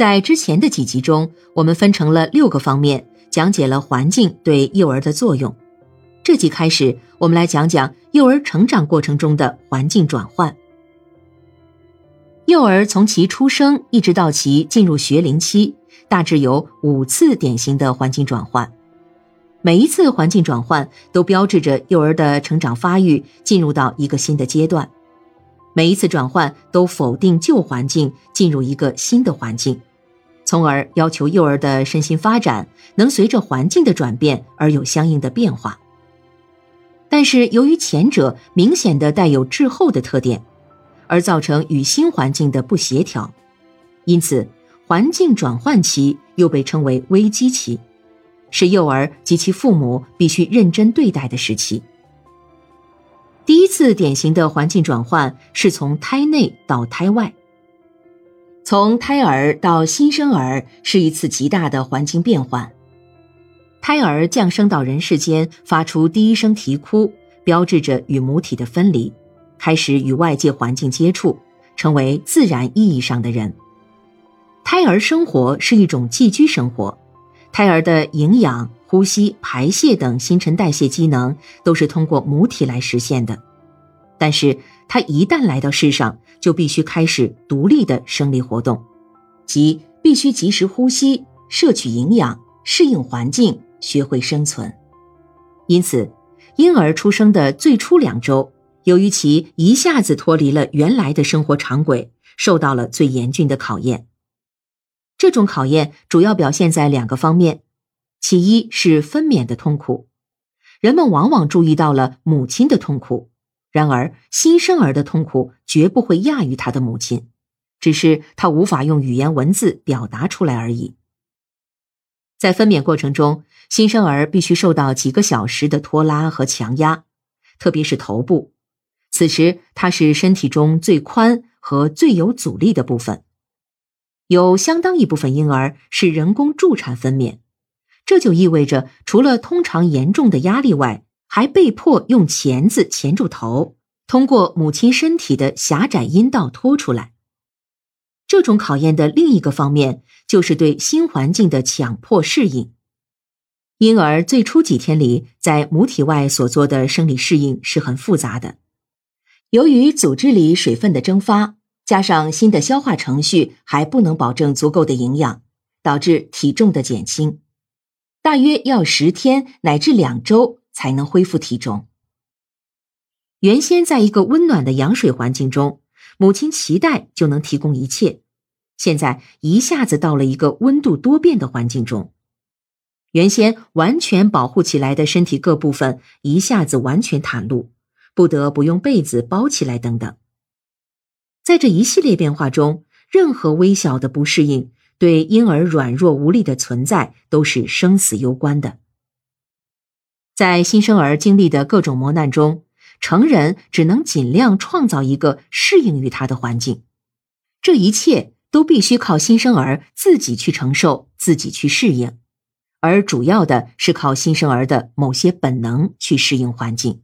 在之前的几集中，我们分成了六个方面，讲解了环境对幼儿的作用。这集开始，我们来讲讲幼儿成长过程中的环境转换。幼儿从其出生一直到其进入学龄期，大致有五次典型的环境转换。每一次环境转换都标志着幼儿的成长发育进入到一个新的阶段。每一次转换都否定旧环境，进入一个新的环境，从而要求幼儿的身心发展能随着环境的转变而有相应的变化。但是由于前者明显的带有滞后的特点。而造成与新环境的不协调，因此环境转换期又被称为危机期，是幼儿及其父母必须认真对待的时期。第一次典型的环境转换是从胎内到胎外，从胎儿到新生儿是一次极大的环境变换。胎儿降生到人世间，发出第一声啼哭，标志着与母体的分离。开始与外界环境接触，成为自然意义上的人。胎儿生活是一种寄居生活，胎儿的营养、呼吸、排泄等新陈代谢机能都是通过母体来实现的。但是，他一旦来到世上，就必须开始独立的生理活动，即必须及时呼吸、摄取营养、适应环境、学会生存。因此，婴儿出生的最初两周。由于其一下子脱离了原来的生活常轨，受到了最严峻的考验。这种考验主要表现在两个方面，其一是分娩的痛苦。人们往往注意到了母亲的痛苦，然而新生儿的痛苦绝不会亚于他的母亲，只是他无法用语言文字表达出来而已。在分娩过程中，新生儿必须受到几个小时的拖拉和强压，特别是头部。此时，它是身体中最宽和最有阻力的部分。有相当一部分婴儿是人工助产分娩，这就意味着除了通常严重的压力外，还被迫用钳子钳住头，通过母亲身体的狭窄阴道拖出来。这种考验的另一个方面就是对新环境的强迫适应。婴儿最初几天里在母体外所做的生理适应是很复杂的。由于组织里水分的蒸发，加上新的消化程序还不能保证足够的营养，导致体重的减轻，大约要十天乃至两周才能恢复体重。原先在一个温暖的羊水环境中，母亲脐带就能提供一切，现在一下子到了一个温度多变的环境中，原先完全保护起来的身体各部分一下子完全袒露。不得不用被子包起来，等等。在这一系列变化中，任何微小的不适应，对婴儿软弱无力的存在都是生死攸关的。在新生儿经历的各种磨难中，成人只能尽量创造一个适应于他的环境。这一切都必须靠新生儿自己去承受，自己去适应，而主要的是靠新生儿的某些本能去适应环境。